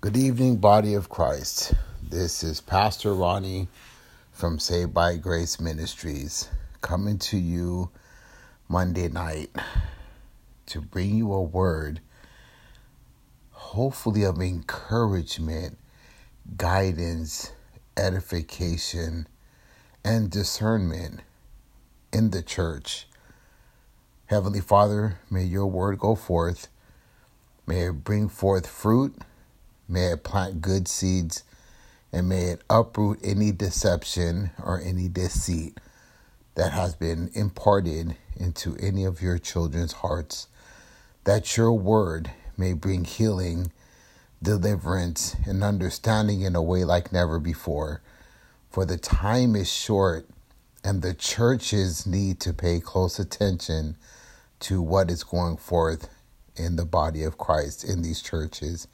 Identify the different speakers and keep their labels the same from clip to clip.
Speaker 1: Good evening, body of Christ. This is Pastor Ronnie from Saved by Grace Ministries coming to you Monday night to bring you a word, hopefully, of encouragement, guidance, edification, and discernment in the church. Heavenly Father, may your word go forth. May it bring forth fruit May it plant good seeds and may it uproot any deception or any deceit that has been imparted into any of your children's hearts. That your word may bring healing, deliverance, and understanding in a way like never before. For the time is short, and the churches need to pay close attention to what is going forth in the body of Christ in these churches.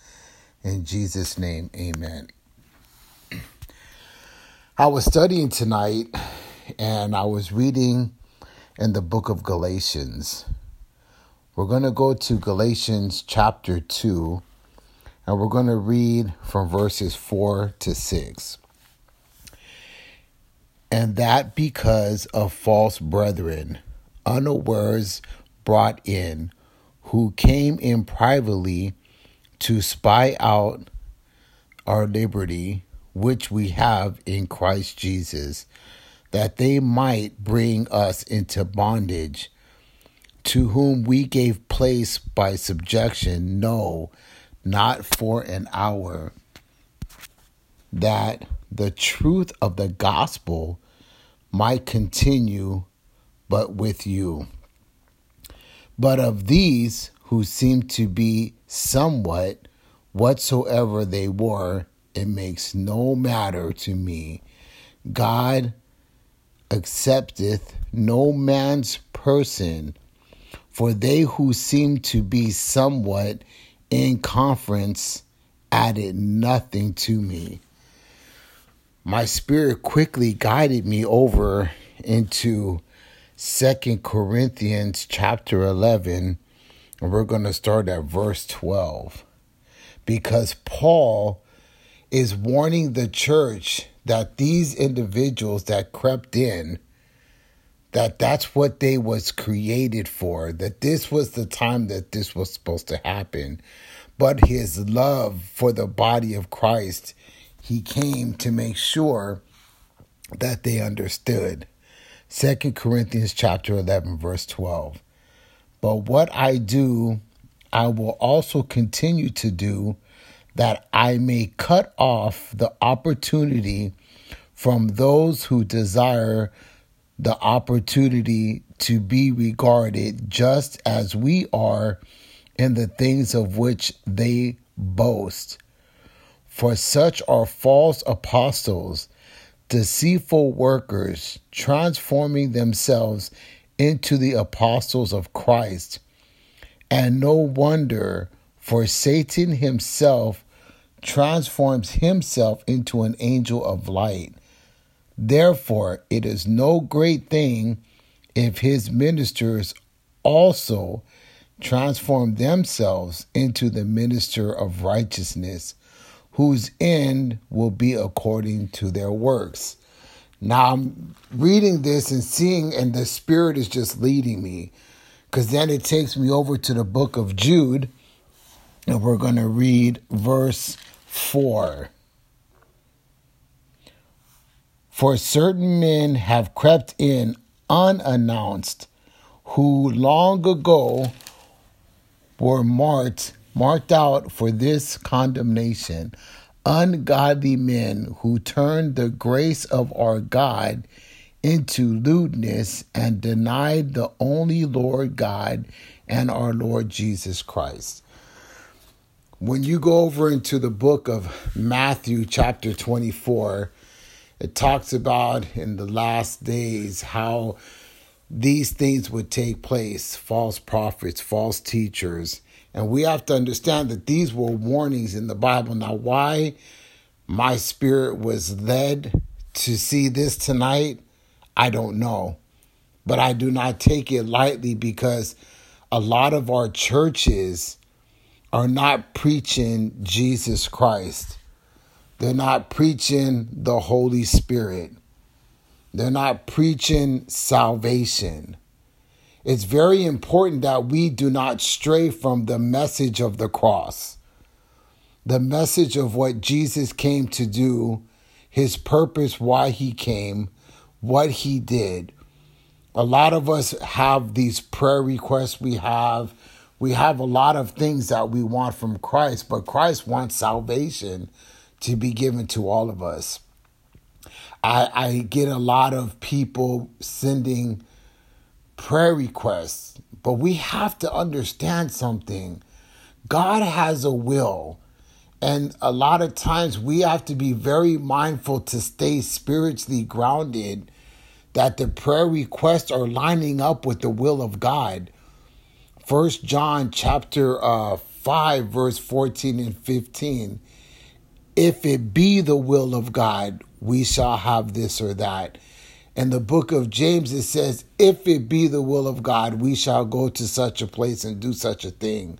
Speaker 1: In Jesus' name, amen. I was studying tonight and I was reading in the book of Galatians. We're going to go to Galatians chapter 2 and we're going to read from verses 4 to 6. And that because of false brethren, unawares brought in, who came in privately to spy out our liberty, which we have in Christ Jesus, that they might bring us into bondage, to whom we gave place by subjection, no, not for an hour, that the truth of the gospel might continue, but with you. But of these who seem to be somewhat whatsoever they were, it makes no matter to me. God accepteth no man's person, for they who seem to be somewhat in conference added nothing to me. My spirit quickly guided me over into Second Corinthians chapter 11 and we're going to start at verse 12 because Paul is warning the church that these individuals that crept in that that's what they was created for that this was the time that this was supposed to happen. But his love for the body of Christ he came to make sure that they understood. Second Corinthians chapter 11 verse 12 but what I do, I will also continue to do, that I may cut off the opportunity from those who desire the opportunity to be regarded just as we are in the things of which they boast. For such are false apostles, deceitful workers, transforming themselves into the apostles of Christ. And no wonder, for Satan himself transforms himself into an angel of light. Therefore, it is no great thing if his ministers also transform themselves into the minister of righteousness, whose end will be according to their works. Now I'm reading this and seeing, and the Spirit is just leading me. Because then it takes me over to the book of Jude, and we're going to read verse 4. For certain men have crept in unannounced, who long ago were marked marked out for this condemnation ungodly men who turned the grace of our God into lewdness and denied the only Lord God and our Lord Jesus Christ. When you go over into the book of Matthew, chapter 24, it talks about in the last days how these things would take place false prophets, false teachers, and we have to understand that these were warnings in the Bible. Now, why my spirit was led to see this tonight, I don't know. But I do not take it lightly because a lot of our churches are not preaching Jesus Christ. They're not preaching the Holy Spirit. They're not preaching salvation. It's very important that we do not stray from the message of the cross, the message of what Jesus came to do, his purpose, why he came, what he did. A lot of us have these prayer requests we have. We have a lot of things that we want from Christ, but Christ wants salvation to be given to all of us. I, I get a lot of people sending prayer requests, but we have to understand something. God has a will. And a lot of times we have to be very mindful to stay spiritually grounded that the prayer requests are lining up with the will of God. First John chapter uh, 5 verse 14 and 15 if it be the will of God we shall have this or that in the book of James it says if it be the will of God we shall go to such a place and do such a thing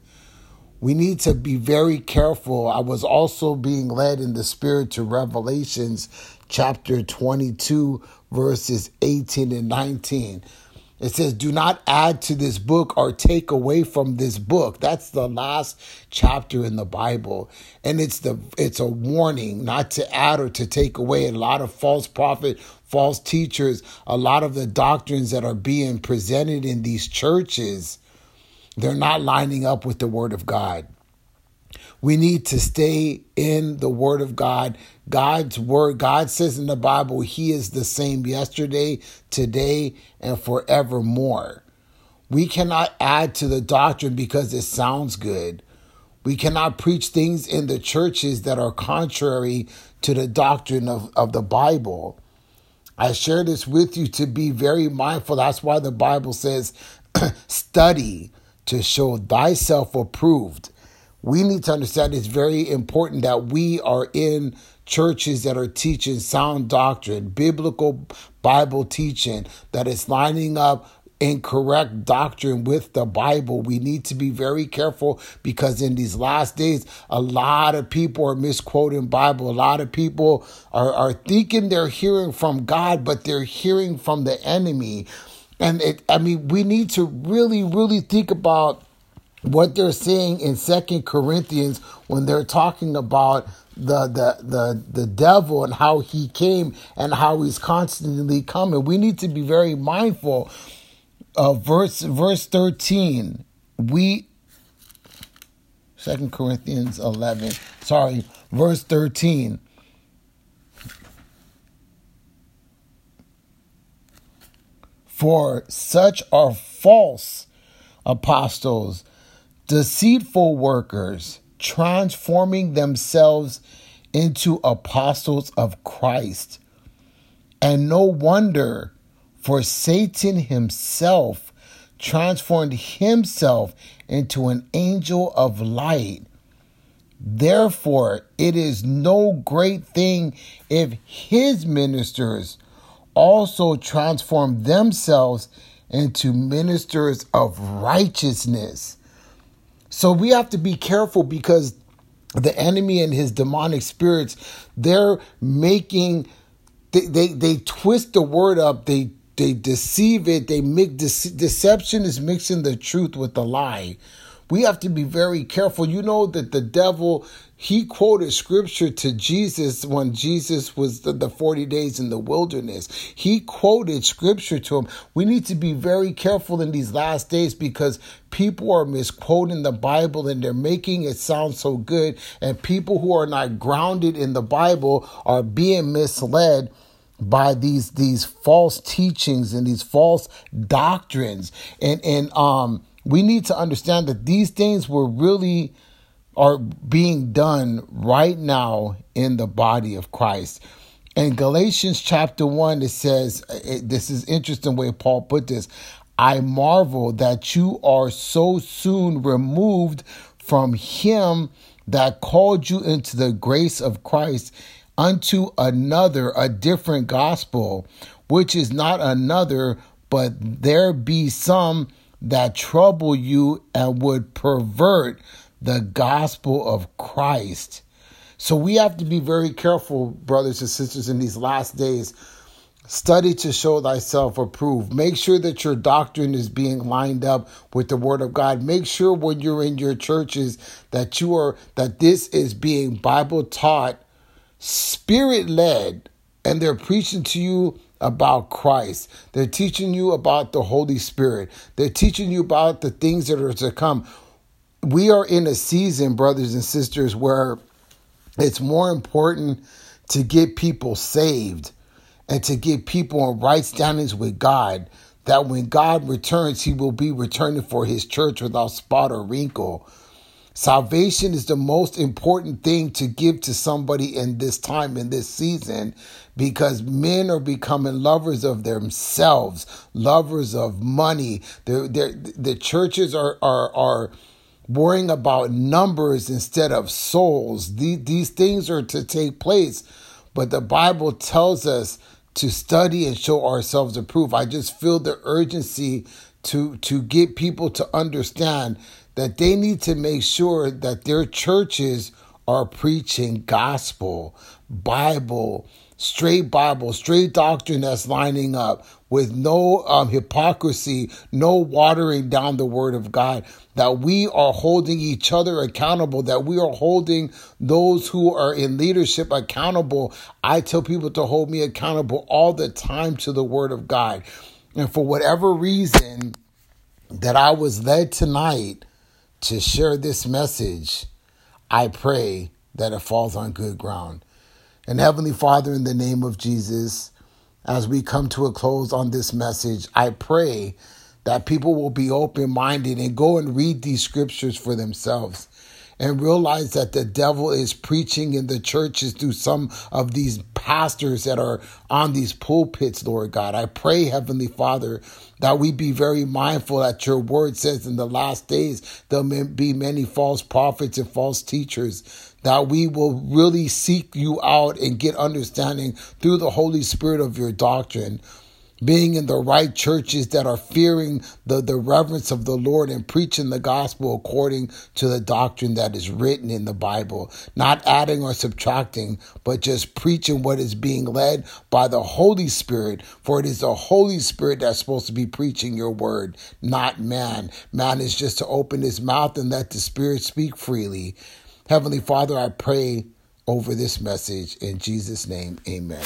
Speaker 1: we need to be very careful. I was also being led in the spirit to Revelations chapter 22, verses 18 and 19. It says, Do not add to this book or take away from this book. That's the last chapter in the Bible. And it's the it's a warning not to add or to take away. A lot of false prophet, false teachers, a lot of the doctrines that are being presented in these churches they're not lining up with the Word of God. We need to stay in the Word of God. God's Word, God says in the Bible, He is the same yesterday, today, and forevermore. We cannot add to the doctrine because it sounds good. We cannot preach things in the churches that are contrary to the doctrine of, of the Bible. I share this with you to be very mindful. That's why the Bible says, study to show thyself approved. We need to understand it's very important that we are in churches that are teaching sound doctrine, biblical Bible teaching, that is lining up incorrect doctrine with the Bible. We need to be very careful because in these last days, a lot of people are misquoting Bible. A lot of people are, are thinking they're hearing from God, but they're hearing from the enemy. And it, I mean, we need to really, really think about what they're saying in Second Corinthians when they're talking about the, the the the devil and how he came and how he's constantly coming. We need to be very mindful of verse verse 13. We Second Corinthians 11, sorry, verse 13. For such are false apostles, deceitful workers, transforming themselves into apostles of Christ. And no wonder, for Satan himself transformed himself into an angel of light. Therefore, it is no great thing if his ministers also transform themselves into ministers of righteousness. So we have to be careful because the enemy and his demonic spirits, they're making they they, they twist the word up, they they deceive it, they make dece- deception is mixing the truth with the lie. We have to be very careful. You know that the devil, he quoted scripture to Jesus when Jesus was the, the 40 days in the wilderness. He quoted scripture to him. We need to be very careful in these last days because people are misquoting the Bible and they're making it sound so good. And people who are not grounded in the Bible are being misled by these these false teachings and these false doctrines and and um we need to understand that these things were really are being done right now in the body of Christ. In Galatians chapter 1, it says, this is interesting way Paul put this. I marvel that you are so soon removed from him that called you into the grace of Christ unto another, a different gospel, which is not another, but there be some that trouble you and would pervert the gospel of Christ. So we have to be very careful, brothers and sisters, in these last days. Study to show thyself approved. Make sure that your doctrine is being lined up with the word of God. Make sure when you're in your churches that you are that this is being Bible taught, spirit led, and they're preaching to you about Christ. They're teaching you about the Holy Spirit. They're teaching you about the things that are to come. We are in a season, brothers and sisters, where it's more important to get people saved and to get people in right standings with God. That when God returns, he will be returning for his church without spot or wrinkle. Salvation is the most important thing to give to somebody in this time, in this season, because men are becoming lovers of themselves, lovers of money. They're, they're, the churches are, are, are worrying about numbers instead of souls. These, these things are to take place, but the Bible tells us to study and show ourselves approved. I just feel the urgency to to get people to understand that they need to make sure that their churches are preaching gospel, Bible, straight Bible, straight doctrine that's lining up with no um, hypocrisy, no watering down the word of God, that we are holding each other accountable, that we are holding those who are in leadership accountable. I tell people to hold me accountable all the time to the word of God. And for whatever reason that I was led tonight to share this message, I pray that it falls on good ground. And Heavenly Father, in the name of Jesus, as we come to a close on this message, I pray that people will be open minded and go and read these scriptures for themselves and realize that the devil is preaching in the churches through some of these pastors that are on these pulpits, Lord God. I pray, Heavenly Father, that we be very mindful that your word says in the last days there'll be many false prophets and false teachers, that we will really seek you out and get understanding through the Holy Spirit of your doctrine being in the right churches that are fearing the, the reverence of the Lord and preaching the gospel according to the doctrine that is written in the Bible, not adding or subtracting, but just preaching what is being led by the Holy Spirit. For it is the Holy Spirit that's supposed to be preaching your word, not man. Man is just to open his mouth and let the Spirit speak freely. Heavenly Father, I pray over this message in Jesus' name. Amen.